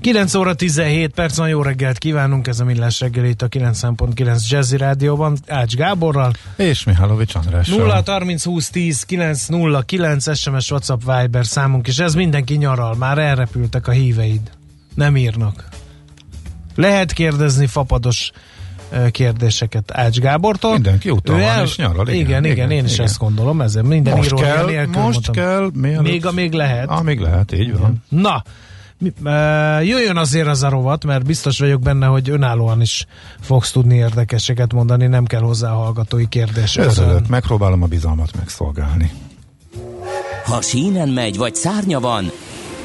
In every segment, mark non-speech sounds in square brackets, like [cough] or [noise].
9 óra 17 perc van, jó reggelt kívánunk, ez a Millás reggeli itt a 9.9 Jazzy Rádióban, Ács Gáborral. És Mihálovics András. 0 30 20 10 9 0 9 SMS WhatsApp Viber számunk, és ez mindenki nyaral, már elrepültek a híveid. Nem írnak. Lehet kérdezni fapados kérdéseket Ács Gábortól. Mindenki úton van és nyaral. Igen, igen, igen, igen én is igen. ezt gondolom, ezzel minden most író kell, nélkül Most mondtam. kell, mielőtt... Még a még lehet. Ah, még lehet, így van. Na, jöjjön azért az a rovat, mert biztos vagyok benne, hogy önállóan is fogsz tudni érdekeseket mondani, nem kell hozzá hallgatói kérdés. Örülök, megpróbálom a bizalmat megszolgálni. Ha sínen megy, vagy szárnya van,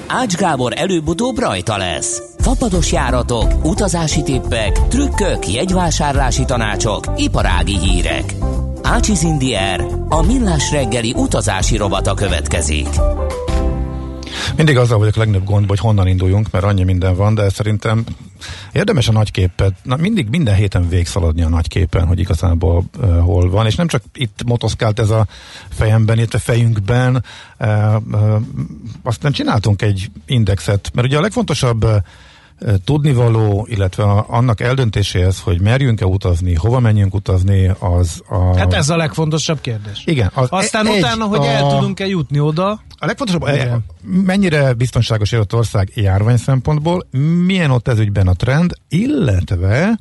Ács Gábor előbb-utóbb rajta lesz. Fapados járatok, utazási tippek, trükkök, jegyvásárlási tanácsok, iparági hírek. Ácsiz Indier, a millás reggeli utazási rovata következik. Mindig azzal vagyok a legnagyobb gond, hogy honnan induljunk, mert annyi minden van, de szerintem érdemes a nagyképet, na mindig minden héten végszaladni a nagyképen, hogy igazából uh, hol van, és nem csak itt motoszkált ez a fejemben, itt a fejünkben, uh, uh, aztán csináltunk egy indexet, mert ugye a legfontosabb uh, tudnivaló, illetve annak eldöntéséhez, hogy merjünk-e utazni, hova menjünk utazni, az a... Hát ez a legfontosabb kérdés. Igen. Az Aztán egy, utána, hogy a... el tudunk-e jutni oda. A legfontosabb, Igen. mennyire biztonságos egy ország járvány szempontból, milyen ott ez ügyben a trend, illetve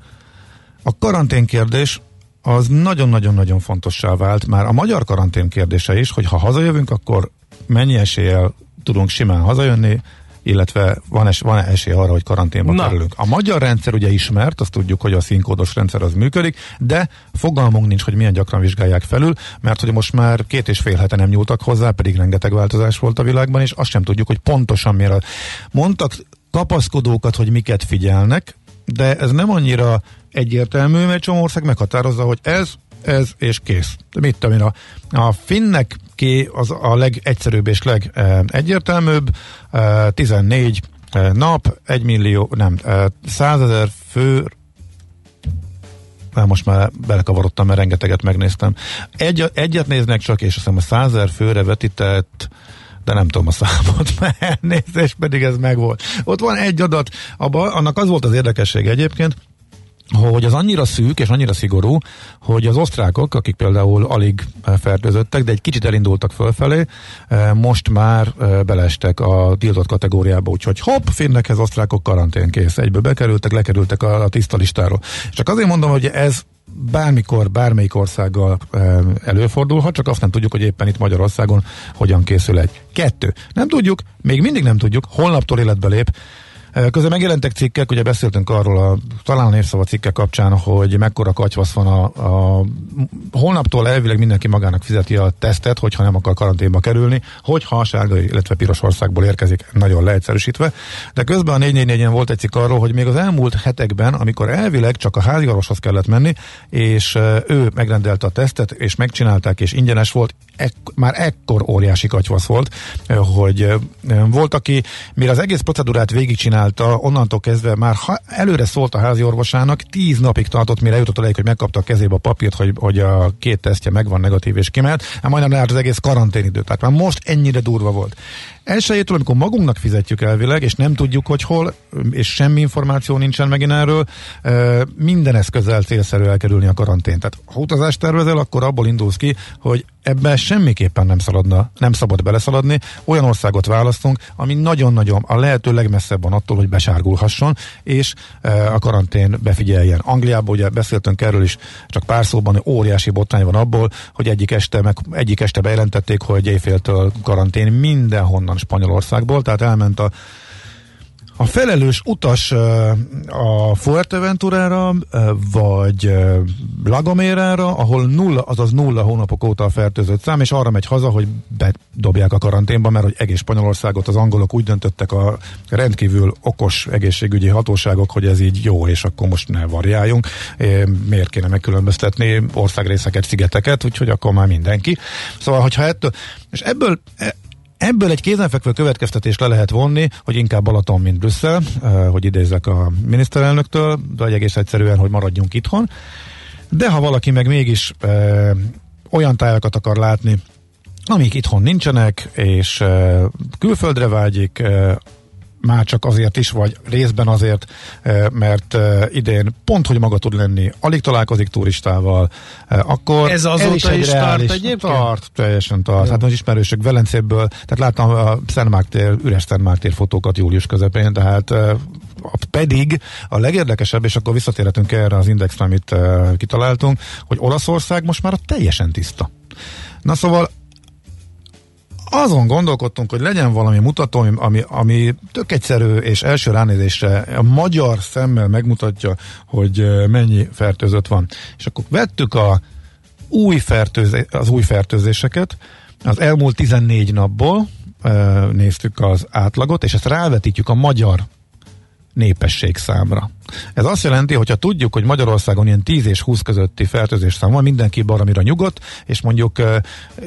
a karantén kérdés az nagyon-nagyon-nagyon fontossá vált. Már a magyar karantén kérdése is, hogy ha hazajövünk, akkor mennyi eséllyel tudunk simán hazajönni, illetve van, es, van esély arra, hogy karanténba Na. kerülünk. A magyar rendszer ugye ismert, azt tudjuk, hogy a színkódos rendszer az működik, de fogalmunk nincs, hogy milyen gyakran vizsgálják felül, mert hogy most már két és fél hete nem nyúltak hozzá, pedig rengeteg változás volt a világban, és azt sem tudjuk, hogy pontosan mire. Mondtak kapaszkodókat, hogy miket figyelnek, de ez nem annyira egyértelmű, mert csomó ország meghatározza, hogy ez, ez és kész. De mit tudom én, a, a finnek ki az a legegyszerűbb és legegyértelműbb, 14 nap, 1 millió, nem, 100 ezer fő Na, most már belekavarodtam, mert rengeteget megnéztem. Egy, egyet néznek csak, és azt hiszem a 100 ezer főre vetített de nem tudom a számot, [laughs] mert elnézést pedig ez megvolt. Ott van egy adat, abba, annak az volt az érdekesség egyébként, hogy az annyira szűk és annyira szigorú, hogy az osztrákok, akik például alig fertőzöttek, de egy kicsit elindultak fölfelé, eh, most már eh, belestek a tiltott kategóriába, úgyhogy hopp, finnekhez osztrákok karanténkész, egyből bekerültek, lekerültek a, a tiszta listáról. Csak azért mondom, hogy ez bármikor, bármelyik országgal eh, előfordulhat, csak azt nem tudjuk, hogy éppen itt Magyarországon hogyan készül egy. Kettő. Nem tudjuk, még mindig nem tudjuk, holnaptól életbe lép Közben megjelentek cikkek, ugye beszéltünk arról a talán a népszava cikke kapcsán, hogy mekkora katyvasz van a, a holnaptól elvileg mindenki magának fizeti a tesztet, hogyha nem akar karanténba kerülni, hogyha a sárga, illetve piros országból érkezik, nagyon leegyszerűsítve. De közben a 444-en volt egy cikk arról, hogy még az elmúlt hetekben, amikor elvileg csak a háziorvoshoz kellett menni, és ő megrendelte a tesztet, és megcsinálták, és ingyenes volt, ek- már ekkor óriási katyvasz volt, hogy volt, aki mire az egész procedúrát végigcsinál csinálta, onnantól kezdve már ha előre szólt a házi orvosának, tíz napig tartott, mire jutott odáig, hogy megkapta a kezébe a papírt, hogy, hogy a két tesztje megvan negatív és kimelt, hát majdnem leállt az egész karanténidő. Tehát már most ennyire durva volt. Elsőjétől, amikor magunknak fizetjük elvileg, és nem tudjuk, hogy hol, és semmi információ nincsen megint erről, minden eszközzel célszerű elkerülni a karantén. Tehát ha utazást tervezel, akkor abból indulsz ki, hogy ebben semmiképpen nem, szaladna, nem szabad beleszaladni. Olyan országot választunk, ami nagyon-nagyon a lehető legmesszebb van attól, hogy besárgulhasson, és a karantén befigyeljen. Angliában ugye beszéltünk erről is, csak pár szóban, hogy óriási botrány van abból, hogy egyik este, meg, egyik este bejelentették, hogy éjféltől karantén mindenhonnan Spanyolországból, tehát elment a a felelős utas a Fuerteventurára, vagy Lagomérára, ahol nulla, azaz nulla hónapok óta a fertőzött szám, és arra megy haza, hogy bedobják a karanténba, mert hogy egész Spanyolországot az angolok úgy döntöttek a rendkívül okos egészségügyi hatóságok, hogy ez így jó, és akkor most ne variáljunk. Miért kéne megkülönböztetni országrészeket, szigeteket, úgyhogy akkor már mindenki. Szóval, hogyha ettől, és ebből Ebből egy kézenfekvő következtetés le lehet vonni, hogy inkább Balaton, mint Brüsszel, eh, hogy idézek a miniszterelnöktől, de egész egyszerűen, hogy maradjunk itthon. De ha valaki meg mégis e, olyan tájakat akar látni, amik itthon nincsenek, és e, külföldre vágyik, már csak azért is, vagy részben azért, eh, mert eh, idén pont, hogy maga tud lenni, alig találkozik turistával, eh, akkor ez azóta is, is tart egyébként? Tart, teljesen tart. Hát most ismerősök Velencéből, tehát láttam a Szentmárk tér, üres Szentmárk tér fotókat július közepén, tehát pedig a legérdekesebb, és akkor visszatérhetünk erre az indexre, amit kitaláltunk, hogy Olaszország most már teljesen tiszta. Na szóval azon gondolkodtunk, hogy legyen valami mutató, ami, ami tök egyszerű és első ránézésre a magyar szemmel megmutatja, hogy mennyi fertőzött van. És akkor vettük a új fertőzé, az új fertőzéseket, az elmúlt 14 napból néztük az átlagot, és ezt rávetítjük a magyar népesség számra. Ez azt jelenti, hogyha tudjuk, hogy Magyarországon ilyen 10 és 20 közötti fertőzés szám van, mindenki baromira nyugodt, és mondjuk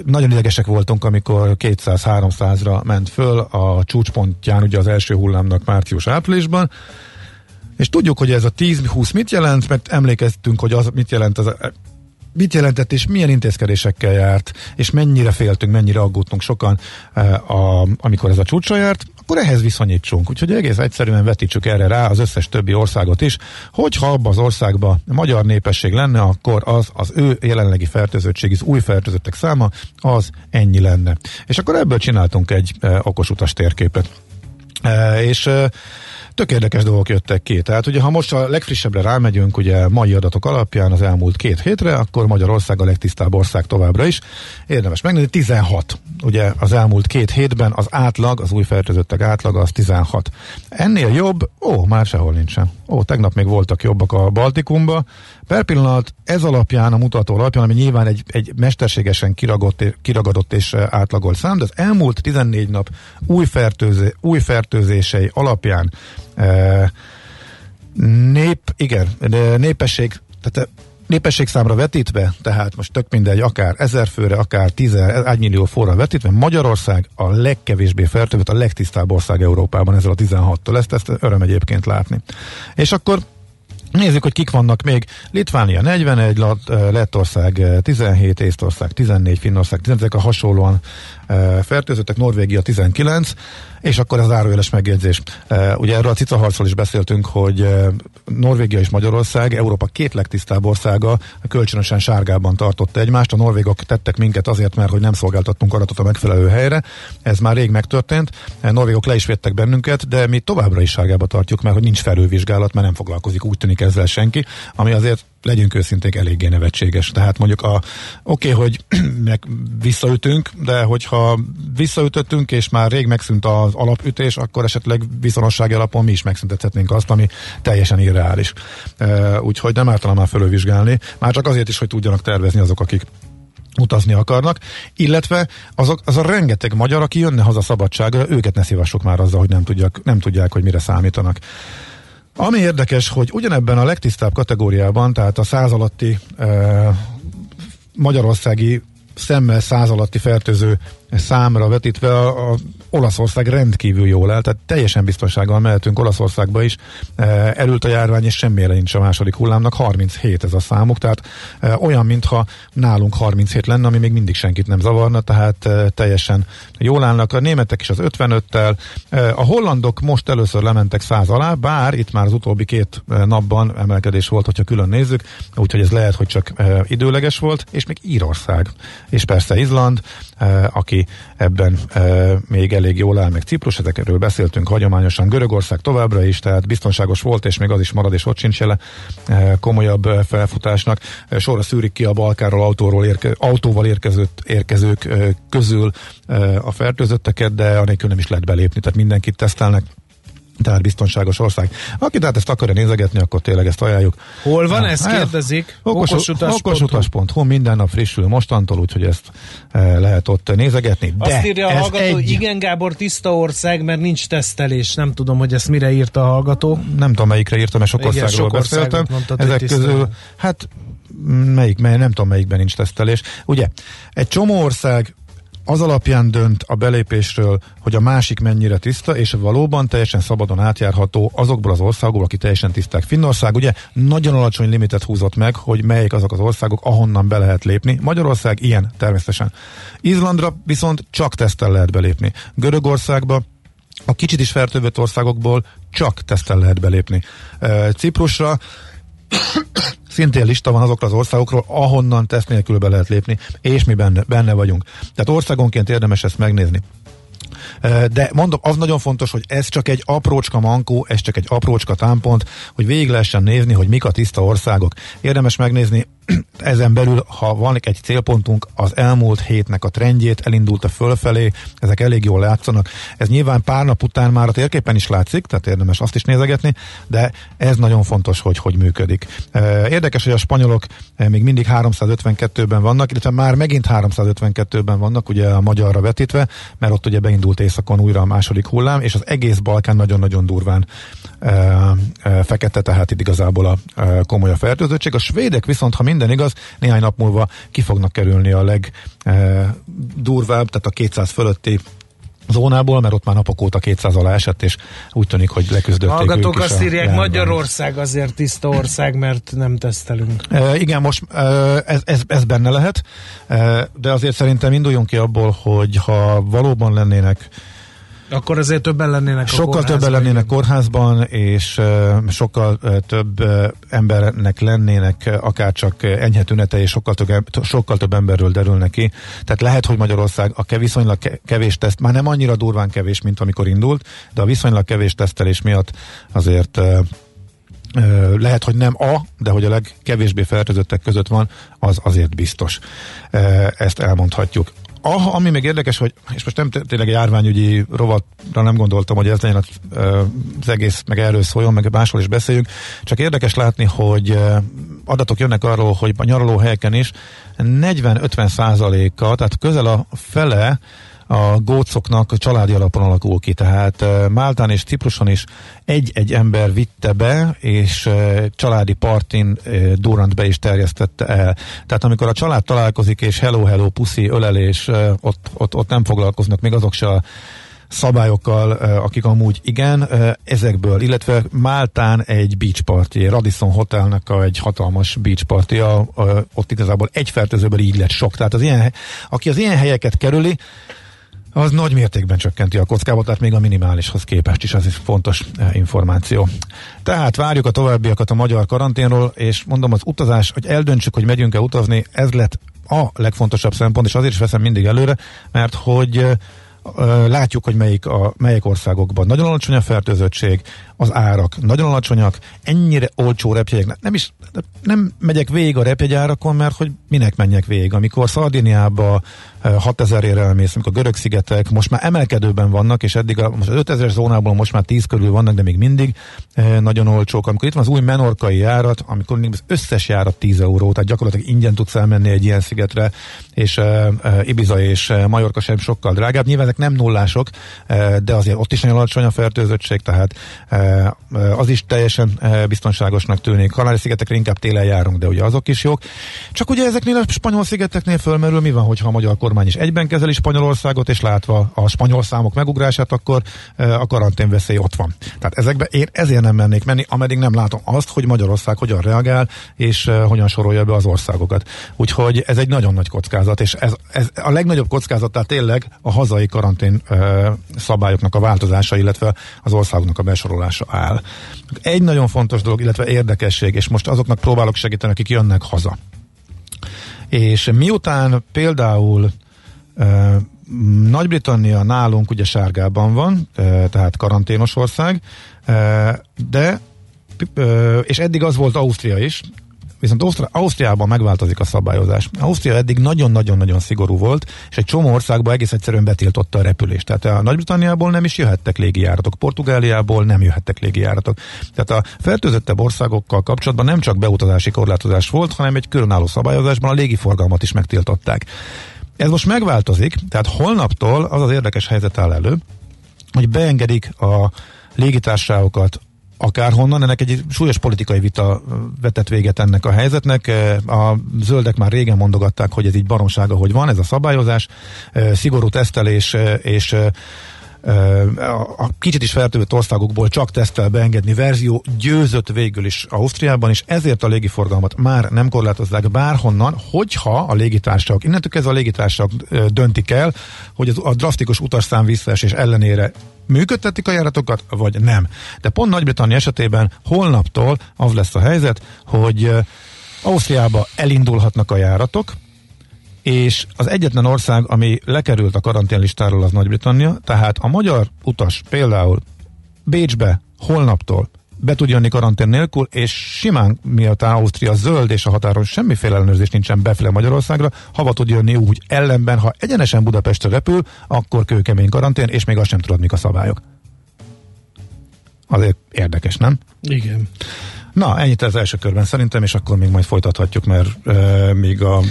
nagyon idegesek voltunk, amikor 200-300-ra ment föl a csúcspontján ugye az első hullámnak március-áprilisban, és tudjuk, hogy ez a 10-20 mit jelent, mert emlékeztünk, hogy az mit jelent az mit jelentett, és milyen intézkedésekkel járt, és mennyire féltünk, mennyire aggódtunk sokan, a, amikor ez a csúcsra járt, akkor ehhez viszonyítsunk. Úgyhogy egész egyszerűen vetítsük erre rá az összes többi országot is, hogyha abban az országban magyar népesség lenne, akkor az az ő jelenlegi fertőzöttség, az új fertőzöttek száma, az ennyi lenne. És akkor ebből csináltunk egy e, okosutas térképet. E, és e, tök érdekes dolgok jöttek ki. Tehát ugye, ha most a legfrissebbre rámegyünk, ugye mai adatok alapján az elmúlt két hétre, akkor Magyarország a legtisztább ország továbbra is. Érdemes megnézni, 16. Ugye az elmúlt két hétben az átlag, az új fertőzöttek átlaga az 16. Ennél jobb, ó, már sehol nincsen. Ó, tegnap még voltak jobbak a Baltikumba. Per pillanat ez alapján, a mutató alapján, ami nyilván egy, egy mesterségesen kiragott, kiragadott és átlagolt szám, de az elmúlt 14 nap új, fertőzé, új fertőzései alapján e, nép, igen, népesség, tehát népességszámra vetítve, tehát most tök mindegy, akár ezer főre, akár egy millió fóra vetítve, Magyarország a legkevésbé fertőzött, a legtisztább ország Európában ezzel a 16-tól. Ezt, ezt öröm egyébként látni. És akkor Nézzük, hogy kik vannak még. Litvánia 41, Lettország 17, Észtország 14, Finnország 10, ezek a hasonlóan fertőzöttek, Norvégia 19, és akkor ez zárójeles megjegyzés. Ugye erről a cicaharcról is beszéltünk, hogy Norvégia és Magyarország Európa két legtisztább országa kölcsönösen sárgában tartotta egymást. A norvégok tettek minket azért, mert hogy nem szolgáltattunk adatot a megfelelő helyre. Ez már rég megtörtént. A norvégok le is vettek bennünket, de mi továbbra is sárgába tartjuk, mert hogy nincs felülvizsgálat, mert nem foglalkozik úgy tűnik ezzel senki, ami azért legyünk őszinték, eléggé nevetséges. Tehát mondjuk a, oké, okay, hogy [clears throat] meg visszaütünk, de hogyha visszaütöttünk, és már rég megszűnt az alapütés, akkor esetleg viszonossági alapon mi is megszüntethetnénk azt, ami teljesen irreális. Úgyhogy nem ártalán már fölülvizsgálni, már csak azért is, hogy tudjanak tervezni azok, akik utazni akarnak, illetve azok, az a rengeteg magyar, aki jönne haza szabadságra, őket ne szívassuk már azzal, hogy nem tudják, nem tudják hogy mire számítanak. Ami érdekes, hogy ugyanebben a legtisztább kategóriában, tehát a száz alatti e, magyarországi szemmel száz alatti fertőző számra vetítve a, a Olaszország rendkívül jól áll, tehát teljesen biztonsággal mehetünk Olaszországba is. E, erült a járvány, és semmire nincs a második hullámnak, 37 ez a számuk, tehát e, olyan, mintha nálunk 37 lenne, ami még mindig senkit nem zavarna, tehát e, teljesen jól állnak. A németek is az 55-tel, e, a hollandok most először lementek 100 alá, bár itt már az utóbbi két napban emelkedés volt, hogyha külön nézzük, úgyhogy ez lehet, hogy csak időleges volt, és még Írország, és persze Izland, e, aki ebben e, még elég jól áll, meg Ciprus, ezekről beszéltünk hagyományosan, Görögország továbbra is, tehát biztonságos volt, és még az is marad, és ott sincs jele e, komolyabb e, felfutásnak. E, sorra szűrik ki a Balkáról autóról érke, autóval érkezőt, érkezők e, közül e, a fertőzötteket, de anélkül nem is lehet belépni, tehát mindenkit tesztelnek tehát biztonságos ország. Aki tehát ezt akarja nézegetni, akkor tényleg ezt ajánljuk. Hol van, ezt kérdezik? Okosutas.hu minden nap frissül mostantól, úgyhogy ezt e, lehet ott nézegetni. De Azt írja a hallgató, egy... igen Gábor, tiszta ország, mert nincs tesztelés. Nem tudom, hogy ezt mire írta a hallgató. Nem tudom, melyikre írtam, mert sok igen, országról sok beszéltem. Mondtad, Ezek közül, hát melyik, mely, nem tudom melyikben nincs tesztelés. Ugye, egy csomó ország az alapján dönt a belépésről, hogy a másik mennyire tiszta, és valóban teljesen szabadon átjárható azokból az országokból, aki teljesen tiszták. Finnország ugye nagyon alacsony limitet húzott meg, hogy melyik azok az országok, ahonnan be lehet lépni. Magyarország ilyen természetesen. Izlandra viszont csak tesztel lehet belépni. Görögországba a kicsit is fertőzött országokból csak tesztel lehet belépni. Ciprusra szintén lista van azokra az országokról, ahonnan teszt nélkül be lehet lépni, és mi benne, benne vagyunk. Tehát országonként érdemes ezt megnézni. De mondom, az nagyon fontos, hogy ez csak egy aprócska mankó, ez csak egy aprócska támpont, hogy végig lehessen nézni, hogy mik a tiszta országok. Érdemes megnézni [clears throat] ezen belül, ha van egy célpontunk, az elmúlt hétnek a trendjét elindult a fölfelé, ezek elég jól látszanak. Ez nyilván pár nap után már a térképen is látszik, tehát érdemes azt is nézegetni, de ez nagyon fontos, hogy hogy működik. Érdekes, hogy a spanyolok még mindig 352-ben vannak, illetve már megint 352-ben vannak, ugye a magyarra vetítve, mert ott ugye beindult északon újra a második hullám, és az egész Balkán nagyon-nagyon durván fekete, tehát itt igazából a komoly a fertőzöttség. A svédek viszont, ha minden igaz, néhány nap múlva ki fognak kerülni a legdurvább, tehát a 200 fölötti zónából, mert ott már napok óta 200 alá esett, és úgy tűnik, hogy leküzdötték Hallgatók azt írják, Magyarország azért tiszta ország, mert nem tesztelünk. E, igen, most e, ez, ez, ez benne lehet, e, de azért szerintem induljunk ki abból, hogy ha valóban lennének akkor azért többen lennének Sokkal többen lennének kórházban, és sokkal több embernek lennének akár csak enyhe tünete, és sokkal több, sokkal több emberről derül ki. Tehát lehet, hogy Magyarország a viszonylag kevés teszt, már nem annyira durván kevés, mint amikor indult, de a viszonylag kevés tesztelés miatt azért lehet, hogy nem a, de hogy a legkevésbé fertőzöttek között van, az azért biztos. Ezt elmondhatjuk. Aha, ami még érdekes, hogy, és most nem tényleg járványügyi rovatra nem gondoltam, hogy ez legyen az egész, meg erről szóljon, meg máshol is beszéljünk, csak érdekes látni, hogy adatok jönnek arról, hogy a nyaralóhelyeken is 40-50 százaléka, tehát közel a fele a gócoknak családi alapon alakul ki, tehát Máltán és Cipruson is egy-egy ember vitte be, és családi partin durant be is terjesztette el. Tehát amikor a család találkozik, és hello, hello, puszi, ölelés, ott, ott, ott nem foglalkoznak még azok se a szabályokkal, akik amúgy igen, ezekből, illetve Máltán egy beach party, Radisson Hotelnek a egy hatalmas beach party, a, a, ott igazából egy fertőzőből így lett sok. Tehát az ilyen, aki az ilyen helyeket kerüli, az nagy mértékben csökkenti a kockávat, még a minimálishoz képest is, ez is fontos eh, információ. Tehát várjuk a továbbiakat a magyar karanténról, és mondom, az utazás, hogy eldöntsük, hogy megyünk-e utazni, ez lett a legfontosabb szempont, és azért is veszem mindig előre, mert hogy eh, látjuk, hogy melyik, a, melyik országokban nagyon alacsony a fertőzöttség, az árak nagyon alacsonyak, ennyire olcsó repjegyek, nem is, nem megyek végig a repjegyárakon, mert hogy minek menjek végig. Amikor Szardiniába 6000 ére elmész, a görög szigetek most már emelkedőben vannak, és eddig a, most az 5000 zónából most már 10 körül vannak, de még mindig e, nagyon olcsók. Amikor itt van az új menorkai járat, amikor az összes járat 10 euró, tehát gyakorlatilag ingyen tudsz elmenni egy ilyen szigetre, és e, Ibiza és Majorka sem sokkal drágább. Nyilván ezek nem nullások, de azért ott is nagyon alacsony a fertőzöttség, tehát az is teljesen biztonságosnak tűnik. Kanári-szigetekre inkább télen járunk, de ugye azok is jók. Csak ugye ezeknél a spanyol szigeteknél fölmerül, mi van, hogyha a magyar kormány is egyben kezeli Spanyolországot, és látva a spanyol számok megugrását, akkor a karantén veszély ott van. Tehát ezekbe én ezért nem mennék menni, ameddig nem látom azt, hogy Magyarország hogyan reagál, és hogyan sorolja be az országokat. Úgyhogy ez egy nagyon nagy kockázat, és ez, ez a legnagyobb kockázat, tehát tényleg a hazai karantén szabályoknak a változása, illetve az országoknak a besorolása áll. Egy nagyon fontos dolog, illetve érdekesség, és most azoknak próbálok segíteni, akik jönnek haza. És miután például Nagy-Britannia nálunk ugye sárgában van, tehát karanténos ország, de és eddig az volt Ausztria is, Viszont Ausztri- Ausztriában megváltozik a szabályozás. Ausztria eddig nagyon-nagyon-nagyon szigorú volt, és egy csomó országban egész egyszerűen betiltotta a repülést. Tehát a Nagy-Britanniából nem is jöhettek légijáratok, Portugáliából nem jöhettek légijáratok. Tehát a fertőzöttebb országokkal kapcsolatban nem csak beutazási korlátozás volt, hanem egy különálló szabályozásban a légiforgalmat is megtiltották. Ez most megváltozik, tehát holnaptól az az érdekes helyzet áll elő, hogy beengedik a légitársaságokat akárhonnan, ennek egy súlyos politikai vita vetett véget ennek a helyzetnek. A zöldek már régen mondogatták, hogy ez így baromsága, hogy van ez a szabályozás, szigorú tesztelés és a kicsit is feltűvött országokból csak tesztel beengedni verzió győzött végül is Ausztriában, és ezért a légiforgalmat már nem korlátozzák bárhonnan, hogyha a légitársaságok, innentől kezdve a légitársaságok döntik el, hogy az, a drasztikus utasszám visszaesés ellenére működtetik a járatokat, vagy nem. De pont Nagy-Britannia esetében holnaptól az lesz a helyzet, hogy Ausztriába elindulhatnak a járatok, és az egyetlen ország, ami lekerült a karanténlistáról az Nagy-Britannia, tehát a magyar utas például Bécsbe holnaptól be tud jönni karantén nélkül, és simán miután Ausztria zöld, és a határon semmiféle ellenőrzés nincsen befele Magyarországra, hava tud jönni úgy ellenben, ha egyenesen Budapestre repül, akkor kőkemény karantén, és még azt sem tudod, mik a szabályok. Azért érdekes, nem? Igen. Na, ennyit az első körben szerintem, és akkor még majd folytathatjuk, mert uh, még a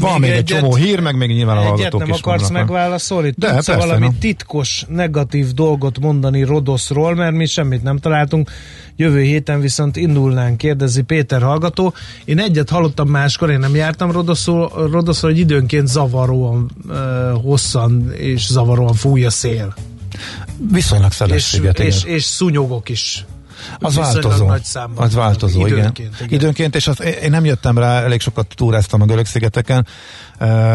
van még, még egy csomó hír, meg még nyilván a hallgatók nem is akarsz vannak. megválaszolni? De, Tudsz persze, valami no. titkos, negatív dolgot mondani Rodoszról, mert mi semmit nem találtunk. Jövő héten viszont indulnánk, kérdezi Péter hallgató. Én egyet hallottam máskor, én nem jártam Rodoszról, Rodoszról hogy időnként zavaróan, hosszan és zavaróan fúj a szél. Viszonylag szeles És, és, és szúnyogok is. Az változó. nagy számban Az változó, vannak. igen. Időnként, igen. Időnként, és az, én nem jöttem rá, elég sokat túráztam a Görög-szigeteken. Uh,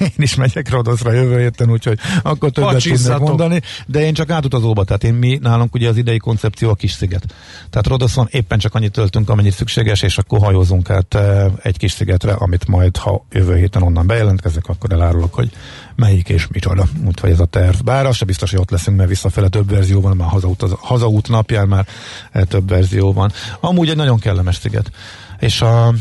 én is megyek Rodoszra jövő héten, úgyhogy akkor többet tudnék Pacsizzatok. mondani, de én csak átutazóba, tehát én mi nálunk ugye az idei koncepció a kis sziget. Tehát Rodoszon éppen csak annyit töltünk, amennyit szükséges, és akkor hajózunk át eh, egy kis szigetre, amit majd, ha jövő héten onnan bejelentkezek, akkor elárulok, hogy melyik és micsoda. Úgyhogy ez a terv. Bár az se biztos, hogy ott leszünk, mert visszafele több verzió van, már hazaút, az, hazaút napján már eh, több verzió van. Amúgy egy nagyon kellemes sziget. És a,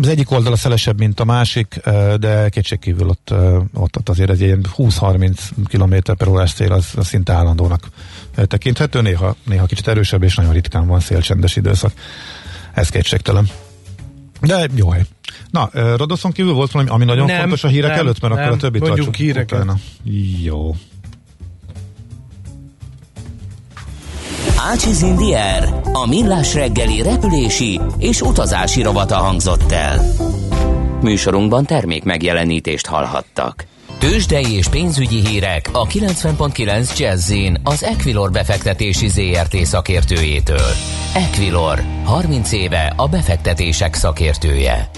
az egyik oldala szelesebb, mint a másik, de kétségkívül ott, ott, ott azért egy ilyen 20-30 km per órás szél az, az szinte állandónak tekinthető, néha, néha kicsit erősebb, és nagyon ritkán van szélcsendes időszak. Ez kétségtelen. De jó hely. Na, Rodoszon kívül volt valami, ami nagyon Nem, fontos a hírek nem, előtt, mert nem. akkor a többit tartsuk híreket. utána. Jó. Ácsiz Indier, a millás reggeli repülési és utazási rovata hangzott el. Műsorunkban termék megjelenítést hallhattak. Tőzsdei és pénzügyi hírek a 90.9 Jazzin az Equilor befektetési ZRT szakértőjétől. Equilor, 30 éve a befektetések szakértője.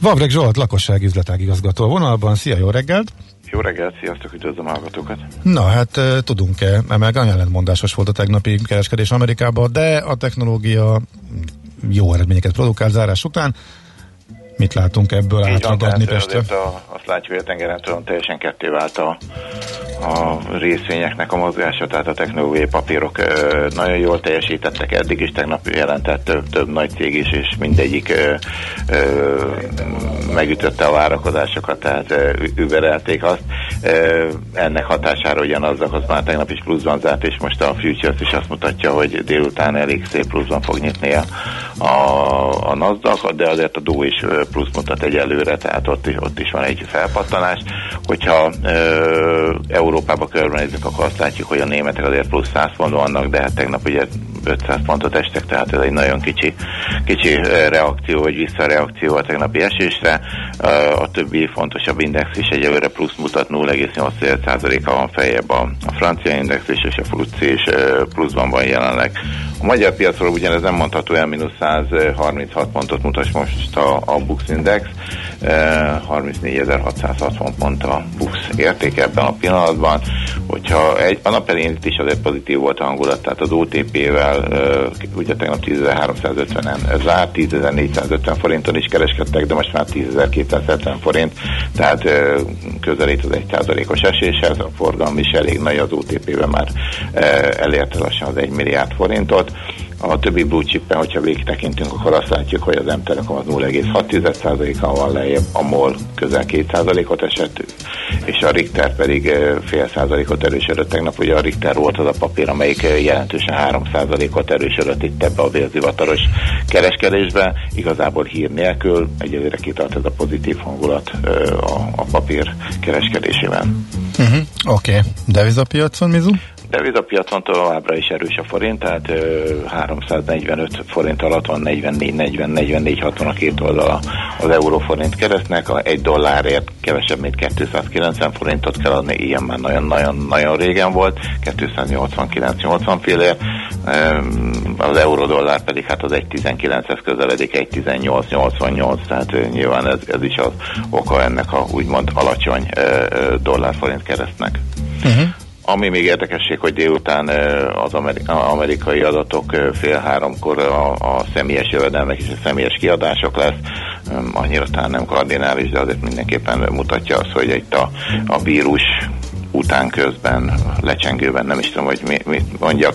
Vavreg Zsolt, lakossági üzletágigazgató a vonalban. Szia, jó reggelt! Jó reggelt, sziasztok, üdvözlöm a hallgatókat. Na hát tudunk-e, mert ellentmondásos volt a tegnapi kereskedés Amerikában, de a technológia jó eredményeket produkál zárás után. Mit látunk ebből Így van, átragadni tehát Pestre? azért a, azt látjuk, hogy a tengeren tudom teljesen ketté vált a, a részvényeknek a mozgása, tehát a technológiai papírok ö, nagyon jól teljesítettek, eddig is tegnap jelentett több, több nagy cég is, és mindegyik ö, ö, megütötte a várakozásokat, tehát ö, überelték azt. Ö, ennek hatására ugyanazok, az már tegnap is pluszban zárt, és most a Futures is azt mutatja, hogy délután elég szép pluszban fog nyitni a, a, a NASDAQ, de azért a DO is plusz mutat egyelőre, tehát ott ott is van egy felpattanás. Hogyha ö, Európába körbenézzük, akkor azt látjuk, hogy a németek azért plusz 100 pont vannak, de hát tegnap ugye 500 pontot estek, tehát ez egy nagyon kicsi, kicsi reakció, vagy visszareakció a tegnapi esésre. A többi fontosabb index is egyelőre plusz mutat 0,8%-a van feljebb a, a francia index és a FUCI is pluszban van jelenleg. A magyar piacról ugyanez nem mondható el, mínusz 136 pontot mutat most a, a Bux Index, eh, 34.660 pont a Bux érték ebben a pillanatban. Hogyha egy, a nap elején itt is azért pozitív volt a hangulat, tehát az OTP-vel eh, ugye tegnap 10.350-en zárt, 10.450 forinton is kereskedtek, de most már 10.270 forint, tehát eh, közelít az 1%-os eséshez, a forgalom is elég nagy az OTP-ben már elérte lassan az 1 milliárd forintot. A többi blue chippen, hogyha végigtekintünk, akkor azt látjuk, hogy az M-Telekom az 0,6%-kal van lejjebb, a MOL közel 2%-ot esett, és a Richter pedig fél százalékot erősödött. Tegnap ugye a Richter volt az a papír, amelyik jelentősen 3%-ot erősödött itt ebbe a vérzivataros kereskedésbe. Igazából hír nélkül egyelőre kitart ez a pozitív hangulat a, a papír kereskedésében. Uh-huh. Oké, okay. devizapiacon, Mizu? Devizapiacon továbbra is erős a forint, tehát ö, 345 forint alatt van 44, 40, 44, 60 a két oldala az euróforint keresztnek, a egy dollárért kevesebb, mint 290 forintot kell adni, ilyen már nagyon-nagyon-nagyon régen volt, 289-80 félér, az euró dollár pedig hát az 1.19-hez közeledik, 1.18-88, tehát nyilván ez, ez is az oka ennek a úgymond alacsony dollár-forint keresztnek. Uh-huh. Ami még érdekesség, hogy délután az amerikai adatok fél háromkor a, a személyes jövedelmek és a személyes kiadások lesz. Annyira talán nem kardinális, de azért mindenképpen mutatja azt, hogy itt a, a vírus után közben, lecsengőben, nem is tudom, hogy mi, mit mondjak,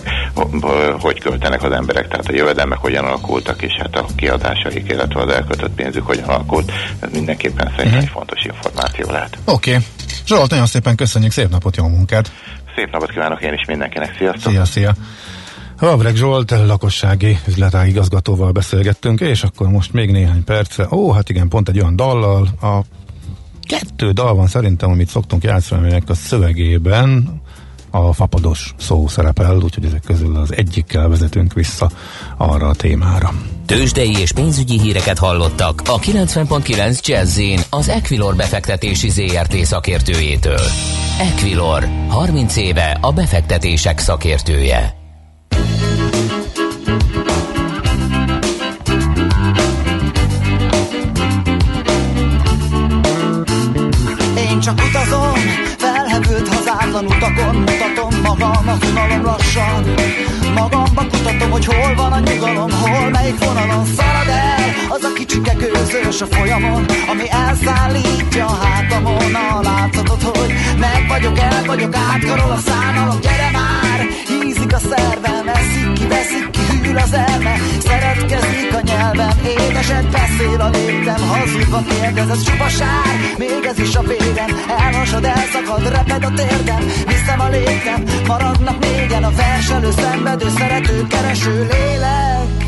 hogy költenek az emberek, tehát a jövedelmek hogyan alakultak, és hát a kiadásaik, illetve az elköltött pénzük hogyan alakult, ez mindenképpen szerintem uh-huh. egy fontos információ lehet. Oké. Okay. Zsolt, nagyon szépen köszönjük, szép napot, jó munkát! Szép napot kívánok én is mindenkinek, sziasztok! Szia, szia! Havreg Zsolt, lakossági üzletág igazgatóval beszélgettünk, és akkor most még néhány perce. Ó, hát igen, pont egy olyan dallal, a kettő dal van szerintem, amit szoktunk játszani, aminek a szövegében a fapados szó szerepel, úgyhogy ezek közül az egyikkel vezetünk vissza arra a témára. Tőzsdei és pénzügyi híreket hallottak a 90.9 jazz az Equilor befektetési ZRT szakértőjétől. Equilor, 30 éve a befektetések szakértője. Én csak utazom, felhevült hazátlan utakon Mutatom magam, a unalom lassan. Magamba kutatom, hogy hol van a nyugalom Hol melyik vonalon szalad el Az a kicsike gőzős a folyamon Ami elszállítja a hátamon A látszatot, hogy meg vagyok, el vagyok Átkarol a szánalom, gyere már! Hízik a szervem, eszik ki, veszik ki Hűl az elme, szeretkezik a nyelvem Édeset beszél a léptem Hazudva kérdez, ez csupa sár Még ez is a vérem Elhasad, elszakad, reped a térdem Viszem a léptem, maradnak négyen A verselő, szenvedő, szerető, kereső lélek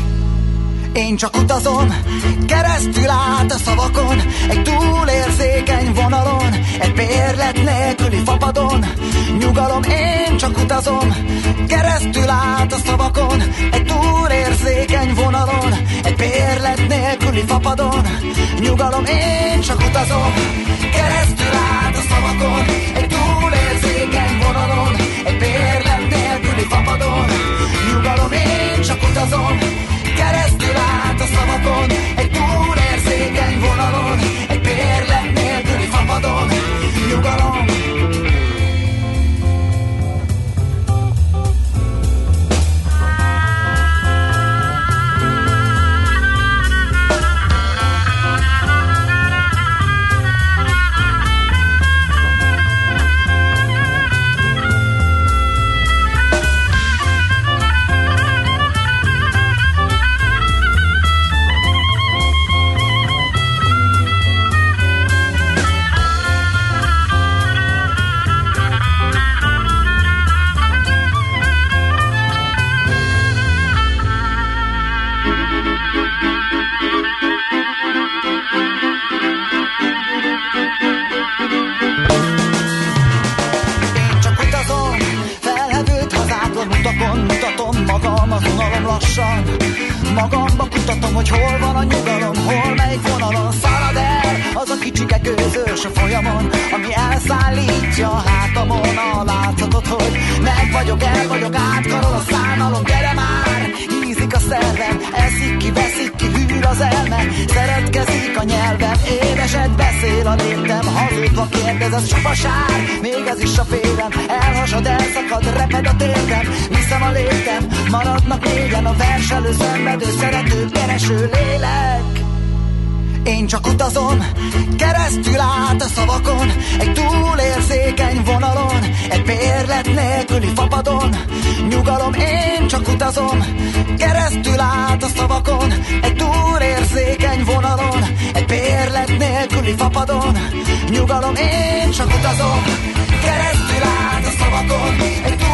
én csak utazom, keresztül át a szavakon, egy túlérzékeny vonalon, egy bérlet nélküli fapadon. Nyugalom, én csak utazom, keresztül át a szavakon, egy túlérzékeny vonalon, egy bérlet nélküli fapadon. Nyugalom, én csak utazom, keresztül át szavakon, egy túlérzékeny vonalon, egy bérlet nélküli fapadon. Nyugalom, én csak utazom, keresztül át a szavakon, egy túlérzékeny vonalon, lassan Magamba kutatom, hogy hol van a nyugalom Hol melyik vonalon szalad el Az a kicsike gőzős a folyamon Ami elszállítja a hátamon A látszatot, hogy meg vagyok, el vagyok Átkarol a szánalom, gyere már! Hízik a szervem, eszik ki, veszik ki Hűl az elme, szeretkezik a nyelvem. Édeset beszél a léptem Hazudva kérdez, ez csupa Még ez is a félem, elhasad, elszakad Reped a térdem, viszem a léptem Maradnak négyen a verselő, szenvedő Szerető, kereső lélek én csak utazom, keresztül át a szavakon, egy túlérzékeny vonalon, egy bérlet nélküli fapadon, nyugalom, én csak utazom, keresztül át a szavakon, egy túlérzékeny vonalon, egy bérlet nélküli fapadon, nyugalom, én csak utazom, keresztül át a szavakon, egy túlérzékeny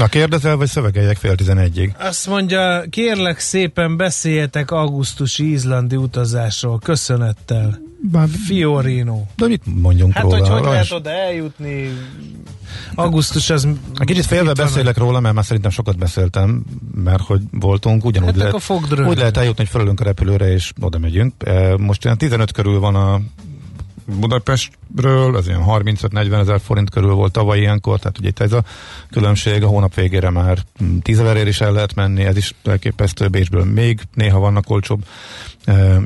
Na kérdezel, vagy szövegeljek fél tizenegyig? Azt mondja, kérlek szépen beszéljetek augusztusi izlandi utazásról, köszönettel. Bár, Fiorino. de mit mondjunk Hát, róla? hogy hogy Rajs- lehet oda eljutni? Augusztus az... Egy kicsit félve mit van? beszélek róla, mert már szerintem sokat beszéltem, mert hogy voltunk, ugyanúgy Hát lehet, úgy lehet eljutni, hogy felülünk a repülőre, és oda megyünk. E, Most ilyen 15 körül van a Budapestről, ez ilyen 35-40 ezer forint körül volt tavaly ilyenkor, tehát ugye itt ez a különbség, a hónap végére már 10 ezerért is el lehet menni, ez is elképesztő, Bécsből még néha vannak olcsóbb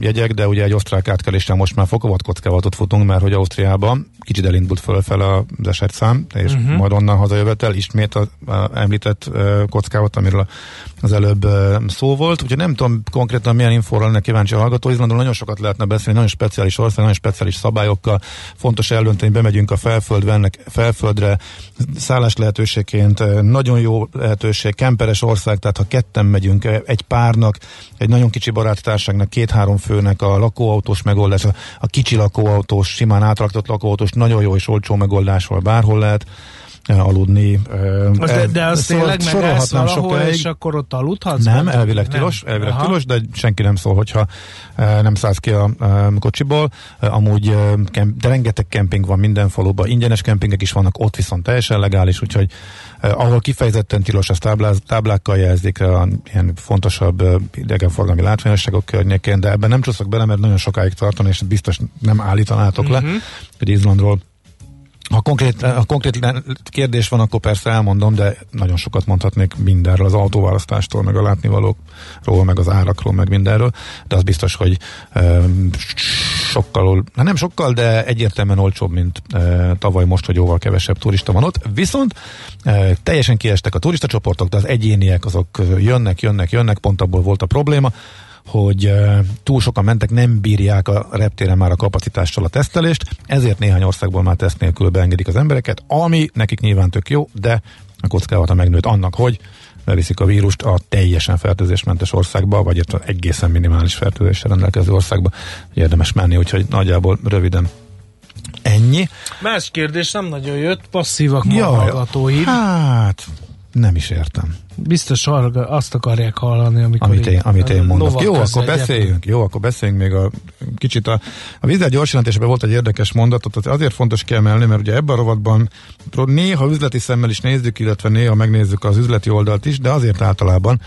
jegyek, de ugye egy osztrák átkeléssel most már fokozott kockávatot futunk, mert hogy Ausztriában kicsit elindult fölfel az esetszám, és uh-huh. majd onnan hazajövetel ismét a, a említett kockávat, amiről az előbb szó volt. Ugye nem tudom konkrétan milyen infóra lenne kíváncsi a hallgató, Izlandról nagyon sokat lehetne beszélni, nagyon speciális ország, nagyon speciális szabályokkal, fontos eldönteni, bemegyünk a felföldre, ennek felföldre, szállás lehetőségként, nagyon jó lehetőség, kemperes ország, tehát ha ketten megyünk, egy párnak, egy nagyon kicsi baráttárságnak, két-három főnek a lakóautós megoldás, a, kicsi lakóautós, simán átraktott lakóautós, nagyon jó és olcsó megoldásról bárhol lehet aludni. Az de, de az szor- tényleg megállsz valahol, sokáig. és akkor ott aludhatsz? Nem, Gondolom? elvileg Nem. tilos, elvileg Aha. tilos, de senki nem szól, hogyha nem szállsz ki a kocsiból. Amúgy, de rengeteg kemping van minden faluban, ingyenes kempingek is vannak, ott viszont teljesen legális, úgyhogy ahol kifejezetten tilos, az tábláz, táblákkal jelzik a ilyen fontosabb idegenforgalmi látványosságok környékén, de ebben nem csúszok bele, mert nagyon sokáig tartani, és biztos nem állítanátok le, hogy Izlandról ha konkrét, ha konkrét kérdés van, akkor persze elmondom, de nagyon sokat mondhatnék mindenről, az autóválasztástól, meg a látnivalókról, meg az árakról, meg mindenről, de az biztos, hogy sokkal, nem sokkal, de egyértelműen olcsóbb, mint tavaly most, hogy jóval kevesebb turista van ott. Viszont uh, teljesen kiestek a turista csoportok, de az egyéniek azok jönnek, jönnek, jönnek, pont abból volt a probléma, hogy túl sokan mentek, nem bírják a reptéren már a kapacitással a tesztelést, ezért néhány országból már teszt nélkül beengedik az embereket, ami nekik nyilván tök jó, de a kockázata megnőtt annak, hogy beviszik a vírust a teljesen fertőzésmentes országba, vagy egészen minimális fertőzéssel rendelkező országba, érdemes menni, úgyhogy nagyjából röviden ennyi. Más kérdés nem nagyon jött, passzívak ma a Jaj, hallgatóid. hát nem is értem. Biztos hallga- azt akarják hallani, amikor Amit én, amit én mondok. Jó, akkor beszéljünk. Jó, akkor beszéljünk még a kicsit a, a vízzel gyors volt egy érdekes mondatot, az azért fontos kiemelni, mert ugye ebben a rovatban néha üzleti szemmel is nézzük, illetve néha megnézzük az üzleti oldalt is, de azért általában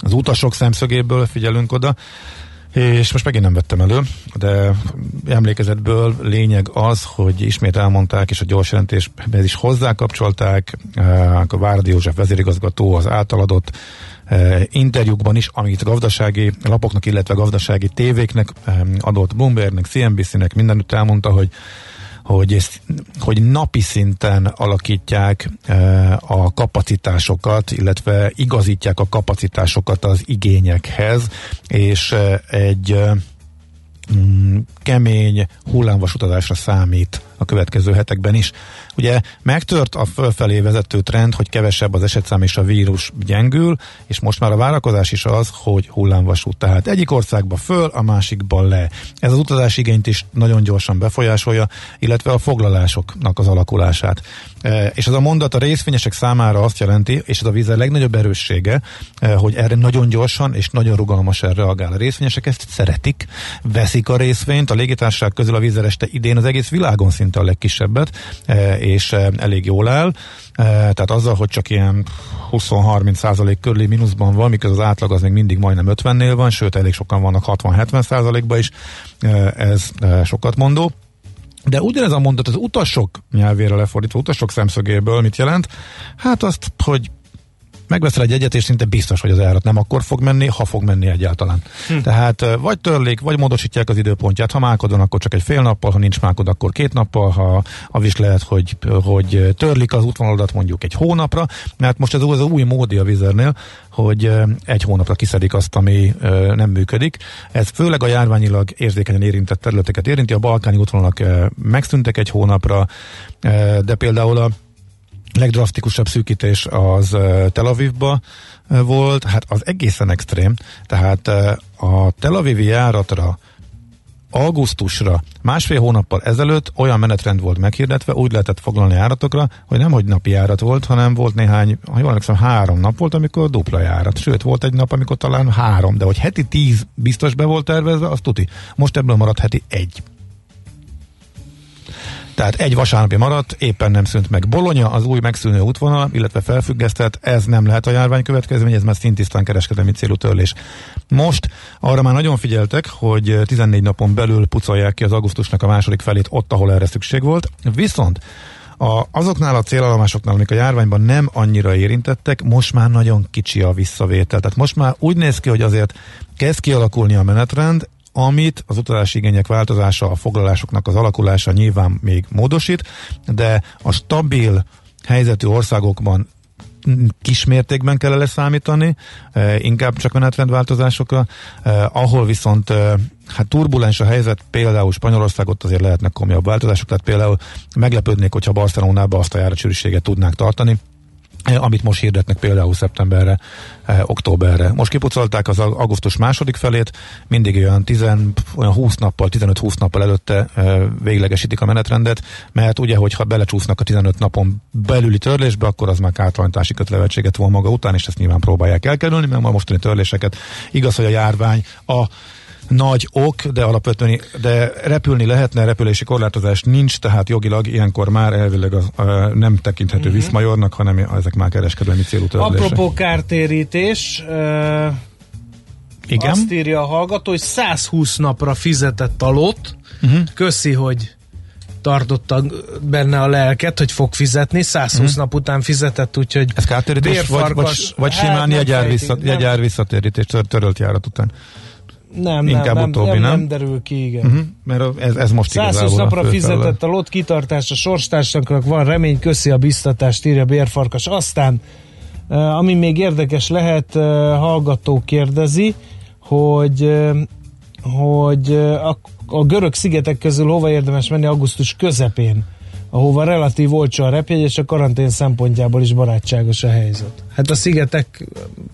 az utasok szemszögéből figyelünk oda, és most megint nem vettem elő, de emlékezetből lényeg az, hogy ismét elmondták, és a gyors jelentésben is hozzákapcsolták, eh, a Várdi József vezérigazgató az átaladott eh, interjúkban is, amit gazdasági lapoknak, illetve gazdasági tévéknek eh, adott Bloombergnek, CNBC-nek mindenütt elmondta, hogy hogy, hogy napi szinten alakítják e, a kapacitásokat, illetve igazítják a kapacitásokat az igényekhez, és e, egy mm, kemény hullámvasutazásra számít a következő hetekben is. Ugye megtört a fölfelé vezető trend, hogy kevesebb az esetszám és a vírus gyengül, és most már a várakozás is az, hogy hullámvasút. Tehát egyik országba föl, a másikba le. Ez az utazási igényt is nagyon gyorsan befolyásolja, illetve a foglalásoknak az alakulását. E, és ez a mondat a részvényesek számára azt jelenti, és ez a víz legnagyobb erőssége, e, hogy erre nagyon gyorsan és nagyon rugalmasan reagál. A részvényesek ezt szeretik, veszik a részvényt, a légitársaság közül a vízereste idén az egész világon szinte a legkisebbet, e, és e, elég jól áll. E, Tehát azzal, hogy csak ilyen 20-30 százalék körüli mínuszban van, miközben az átlag az még mindig majdnem 50-nél van, sőt elég sokan vannak 60-70 százalékban is, ez sokat mondó. De ugyanez a mondat az utasok nyelvére lefordítva, utasok szemszögéből mit jelent? Hát azt, hogy megveszel egy egyet, és szinte biztos, hogy az árat nem akkor fog menni, ha fog menni egyáltalán. Hm. Tehát vagy törlik, vagy módosítják az időpontját, ha mákodon, akkor csak egy fél nappal, ha nincs mákod, akkor két nappal, ha a is lehet, hogy, hogy törlik az útvonaladat mondjuk egy hónapra, mert most ez az új módi a vizernél, hogy egy hónapra kiszedik azt, ami nem működik. Ez főleg a járványilag érzékenyen érintett területeket érinti, a balkáni útvonalak megszűntek egy hónapra, de például a legdrasztikusabb szűkítés az Tel Avivba volt, hát az egészen extrém, tehát a Tel Avivi járatra augusztusra, másfél hónappal ezelőtt olyan menetrend volt meghirdetve, úgy lehetett foglalni járatokra, hogy nem hogy napi járat volt, hanem volt néhány, ha jól emlékszem, három nap volt, amikor dupla járat. Sőt, volt egy nap, amikor talán három, de hogy heti tíz biztos be volt tervezve, az tuti. Most ebből maradt heti egy. Tehát egy vasárnapi maradt, éppen nem szűnt meg. Bolonya az új megszűnő útvonal, illetve felfüggesztett, ez nem lehet a járvány következmény, ez már szintisztán kereskedelmi célú törlés. Most arra már nagyon figyeltek, hogy 14 napon belül pucolják ki az augusztusnak a második felét ott, ahol erre szükség volt. Viszont a, azoknál a célállomásoknál, amik a járványban nem annyira érintettek, most már nagyon kicsi a visszavétel. Tehát most már úgy néz ki, hogy azért kezd kialakulni a menetrend, amit az utazási igények változása, a foglalásoknak az alakulása nyilván még módosít, de a stabil helyzetű országokban kismértékben kell leszámítani, eh, inkább csak menetrendváltozásokra, eh, ahol viszont eh, hát turbulens a helyzet, például Spanyolországot azért lehetnek komolyabb változások, tehát például meglepődnék, hogyha Barcelonába azt a járatsűrűséget tudnák tartani, amit most hirdetnek például szeptemberre, eh, októberre. Most kipucolták az augusztus második felét, mindig olyan, 10, olyan 20 nappal, 15-20 nappal előtte eh, véglegesítik a menetrendet, mert ugye, hogyha belecsúsznak a 15 napon belüli törlésbe, akkor az már kártalanítási kötelezettséget von maga után, és ezt nyilván próbálják elkerülni, mert a mostani törléseket igaz, hogy a járvány a nagy ok, de alapvetően de repülni lehetne, repülési korlátozás nincs, tehát jogilag ilyenkor már elvileg az, a, nem tekinthető uh-huh. viszmajornak, hanem ezek már kereskedelmi célú törlések. Apropó kártérítés, uh, Igen? azt írja a hallgató, hogy 120 napra fizetett a lot, uh-huh. köszi, hogy tartotta benne a lelket, hogy fog fizetni, 120 uh-huh. nap után fizetett, úgyhogy Ez kártérítés, vagy, vagy, vagy simán hát, jegyár, vissza, jegyár visszatérítés törölt járat után? Nem, Inkább nem, utóbbi, nem, nem, nem derül ki, igen. Uh-huh, mert ez, ez most 120 napra a fizetett a lot kitartása, sorstársaknak van remény, köszi a biztatást, írja Bérfarkas. Aztán, ami még érdekes lehet, hallgató kérdezi, hogy hogy a, a görög szigetek közül hova érdemes menni augusztus közepén ahova relatív olcsó a repjegy, és a karantén szempontjából is barátságos a helyzet. Hát a szigetek...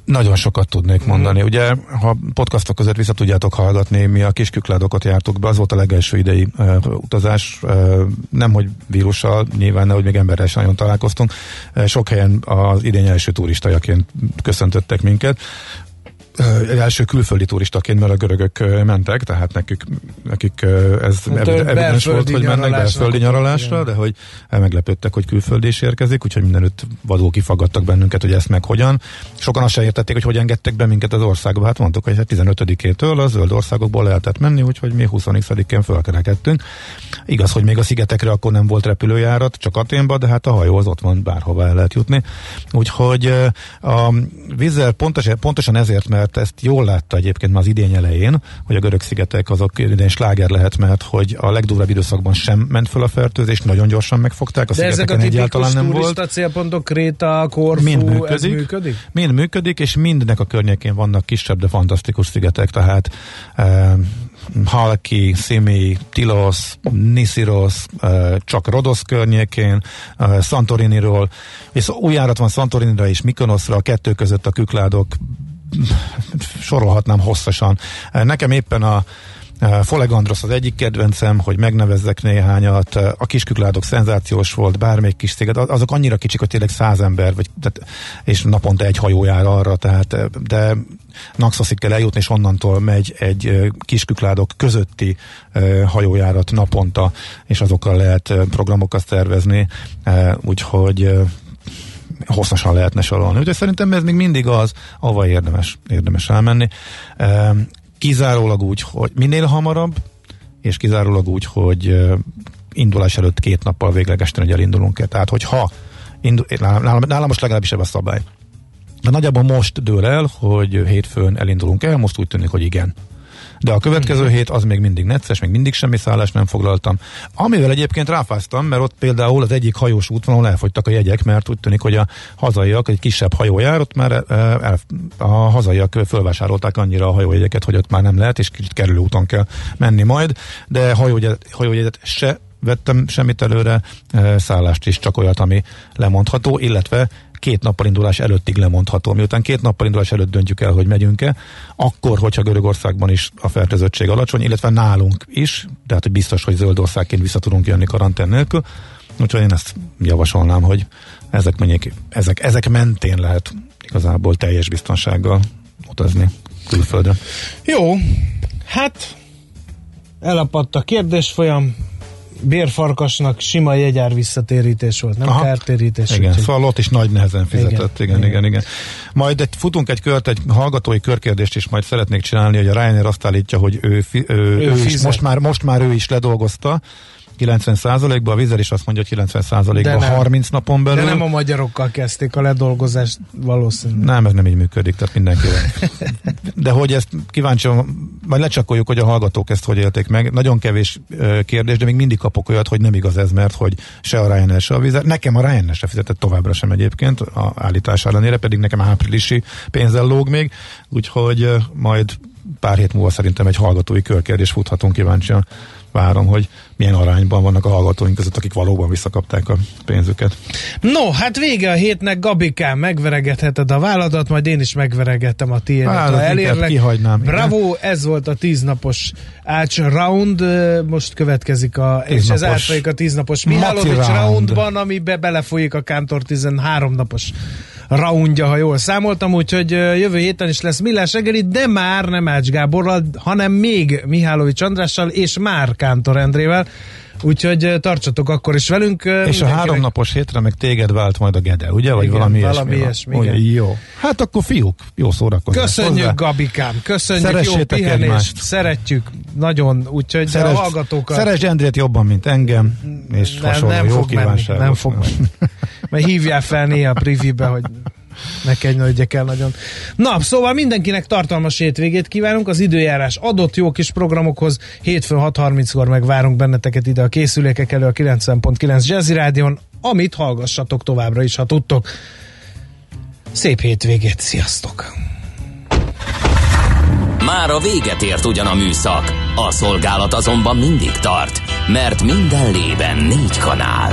Nagyon sokat tudnék mondani. Ugye, ha podcastok között vissza tudjátok hallgatni, mi a kiskükládokat jártuk be, az volt a legelső idei uh, utazás, uh, nem hogy vírussal, nyilván hogy még emberrel is nagyon találkoztunk. Uh, sok helyen az idény első turistajaként köszöntöttek minket első külföldi turistaként, mert a görögök mentek, tehát nekik, nekik ez hát evidens volt, hogy mennek belföldi nyaralásra, igen. de hogy meglepődtek, hogy külföldi is érkezik, úgyhogy mindenütt vadul kifagadtak bennünket, hogy ezt meg hogyan. Sokan azt se értették, hogy hogy engedtek be minket az országba. Hát mondtuk, hogy 15-től a zöld országokból lehetett menni, úgyhogy mi 20-én fölkerekedtünk. Igaz, hogy még a szigetekre akkor nem volt repülőjárat, csak Aténba, de hát a hajó az ott van, bárhova el lehet jutni. Úgyhogy a vízzel pontosan, pontosan ezért, mert mert ezt jól látta egyébként már az idény elején, hogy a görög szigetek azok idén sláger lehet, mert hogy a legdurvább időszakban sem ment föl a fertőzés, nagyon gyorsan megfogták, a De ezek a egyáltalán nem volt. célpontok, Kréta, Korfu, mind működik, működik? Mind működik, és mindnek a környékén vannak kisebb, de fantasztikus szigetek, tehát eh, Halki, Szimi, Tilos, Nisiros, eh, csak Rodosz környékén, eh, Santoriniról, és új járat van Santorinira és Mikonoszra, a kettő között a kükládok sorolhatnám hosszasan. Nekem éppen a Folegandros az egyik kedvencem, hogy megnevezzek néhányat. A kiskükládok szenzációs volt, bármelyik kis sziget, azok annyira kicsik, hogy tényleg száz ember, vagy, tehát, és naponta egy hajó jár arra, tehát, de Naxoszig kell eljutni, és onnantól megy egy kiskükládok közötti hajójárat naponta, és azokkal lehet programokat szervezni, úgyhogy hosszasan lehetne sorolni. Úgyhogy szerintem ez még mindig az, ahova érdemes, érdemes elmenni. Kizárólag úgy, hogy minél hamarabb, és kizárólag úgy, hogy indulás előtt két nappal véglegesen, hogy elindulunk el. Tehát, hogyha indul, nálam most legalábbis ebben a szabály De nagyjából most dől el, hogy hétfőn elindulunk el, most úgy tűnik, hogy igen. De a következő uh-huh. hét az még mindig necces, még mindig semmi szállást nem foglaltam. Amivel egyébként ráfáztam, mert ott például az egyik hajós útvonalon elfogytak a jegyek, mert úgy tűnik, hogy a hazaiak, egy kisebb hajó jár, ott már el, a hazaiak fölvásárolták annyira a hajójegyeket, hogy ott már nem lehet, és kicsit kerülő úton kell menni majd, de hajójegyet, hajójegyet se vettem semmit előre, szállást is, csak olyat, ami lemondható, illetve két nappal indulás előttig lemondható. Miután két nappal indulás előtt döntjük el, hogy megyünk-e, akkor, hogyha Görögországban is a fertőzöttség alacsony, illetve nálunk is, tehát hogy biztos, hogy zöld országként vissza tudunk jönni karantén nélkül. Úgyhogy én ezt javasolnám, hogy ezek, menjék, ezek, ezek mentén lehet igazából teljes biztonsággal utazni külföldre. Jó, hát elapadt a kérdés folyam, bérfarkasnak sima jegyár visszatérítés volt, nem Aha. kártérítés. Igen, úgy, szóval ott is nagy nehezen fizetett. Igen, igen, igen. igen. Majd egy, futunk egy kört, egy hallgatói körkérdést is majd szeretnék csinálni, hogy a Ryanair azt állítja, hogy ő, ő, ő, ő is, most, már, most már ő is ledolgozta, 90%-ba, a Vizer is azt mondja, hogy 90%-ba 30 napon belül. De nem a magyarokkal kezdték a ledolgozást valószínűleg. Nem, ez nem így működik, tehát mindenki. [laughs] De hogy ezt kíváncsi, majd lecsakoljuk, hogy a hallgatók ezt hogy élték meg. Nagyon kevés kérdés, de még mindig kapok olyat, hogy nem igaz ez, mert hogy se a Ryanair, se a Vizer. Nekem a Ryanair se fizetett továbbra sem egyébként, a állítás ellenére, pedig nekem áprilisi pénzzel lóg még, úgyhogy majd pár hét múlva szerintem egy hallgatói körkérdés futhatunk kíváncsian várom, hogy milyen arányban vannak a hallgatóink között, akik valóban visszakapták a pénzüket. No, hát vége a hétnek, Gabikám, megveregetheted a válladat, majd én is megveregettem a tiédet, hát, ha elérlek. Kihagynám, Bravo, igen. ez volt a tíznapos Ács Round, most következik a, és ez átfolyik a tíznapos Mihálovics Roundban, amibe belefolyik a Kántor 13 napos raundja, ha jól számoltam, úgyhogy jövő héten is lesz Millás reggeli, de már nem Ács Gáborral, hanem még Mihálovics Andrással és már Kántor Endrével. Úgyhogy tartsatok akkor is velünk. És a három napos hétre meg téged vált majd a Gede, ugye? Vagy igen, valami, valami ilyesmi. ilyesmi igen. Jó. Hát akkor fiúk, jó szórakozás. Köszönjük Hozzá. Gabikám, köszönjük, Szeressétek jó pihenést, egymást. szeretjük nagyon, úgyhogy Szeres, a hallgatókat... Szeresd Endrét jobban, mint engem, és nem, hasonló nem jó fog menni, nem fog menni. [laughs] Mert hívjál fel néha a privibe, hogy ne kegynődjek el nagyon. Na, szóval mindenkinek tartalmas hétvégét kívánunk, az időjárás adott jó kis programokhoz, hétfőn 6.30-kor megvárunk benneteket ide a készülékek elő a 90.9 Jazzy Rádion, amit hallgassatok továbbra is, ha tudtok. Szép hétvégét, sziasztok! Már a véget ért ugyan a műszak, a szolgálat azonban mindig tart, mert minden lében négy kanál.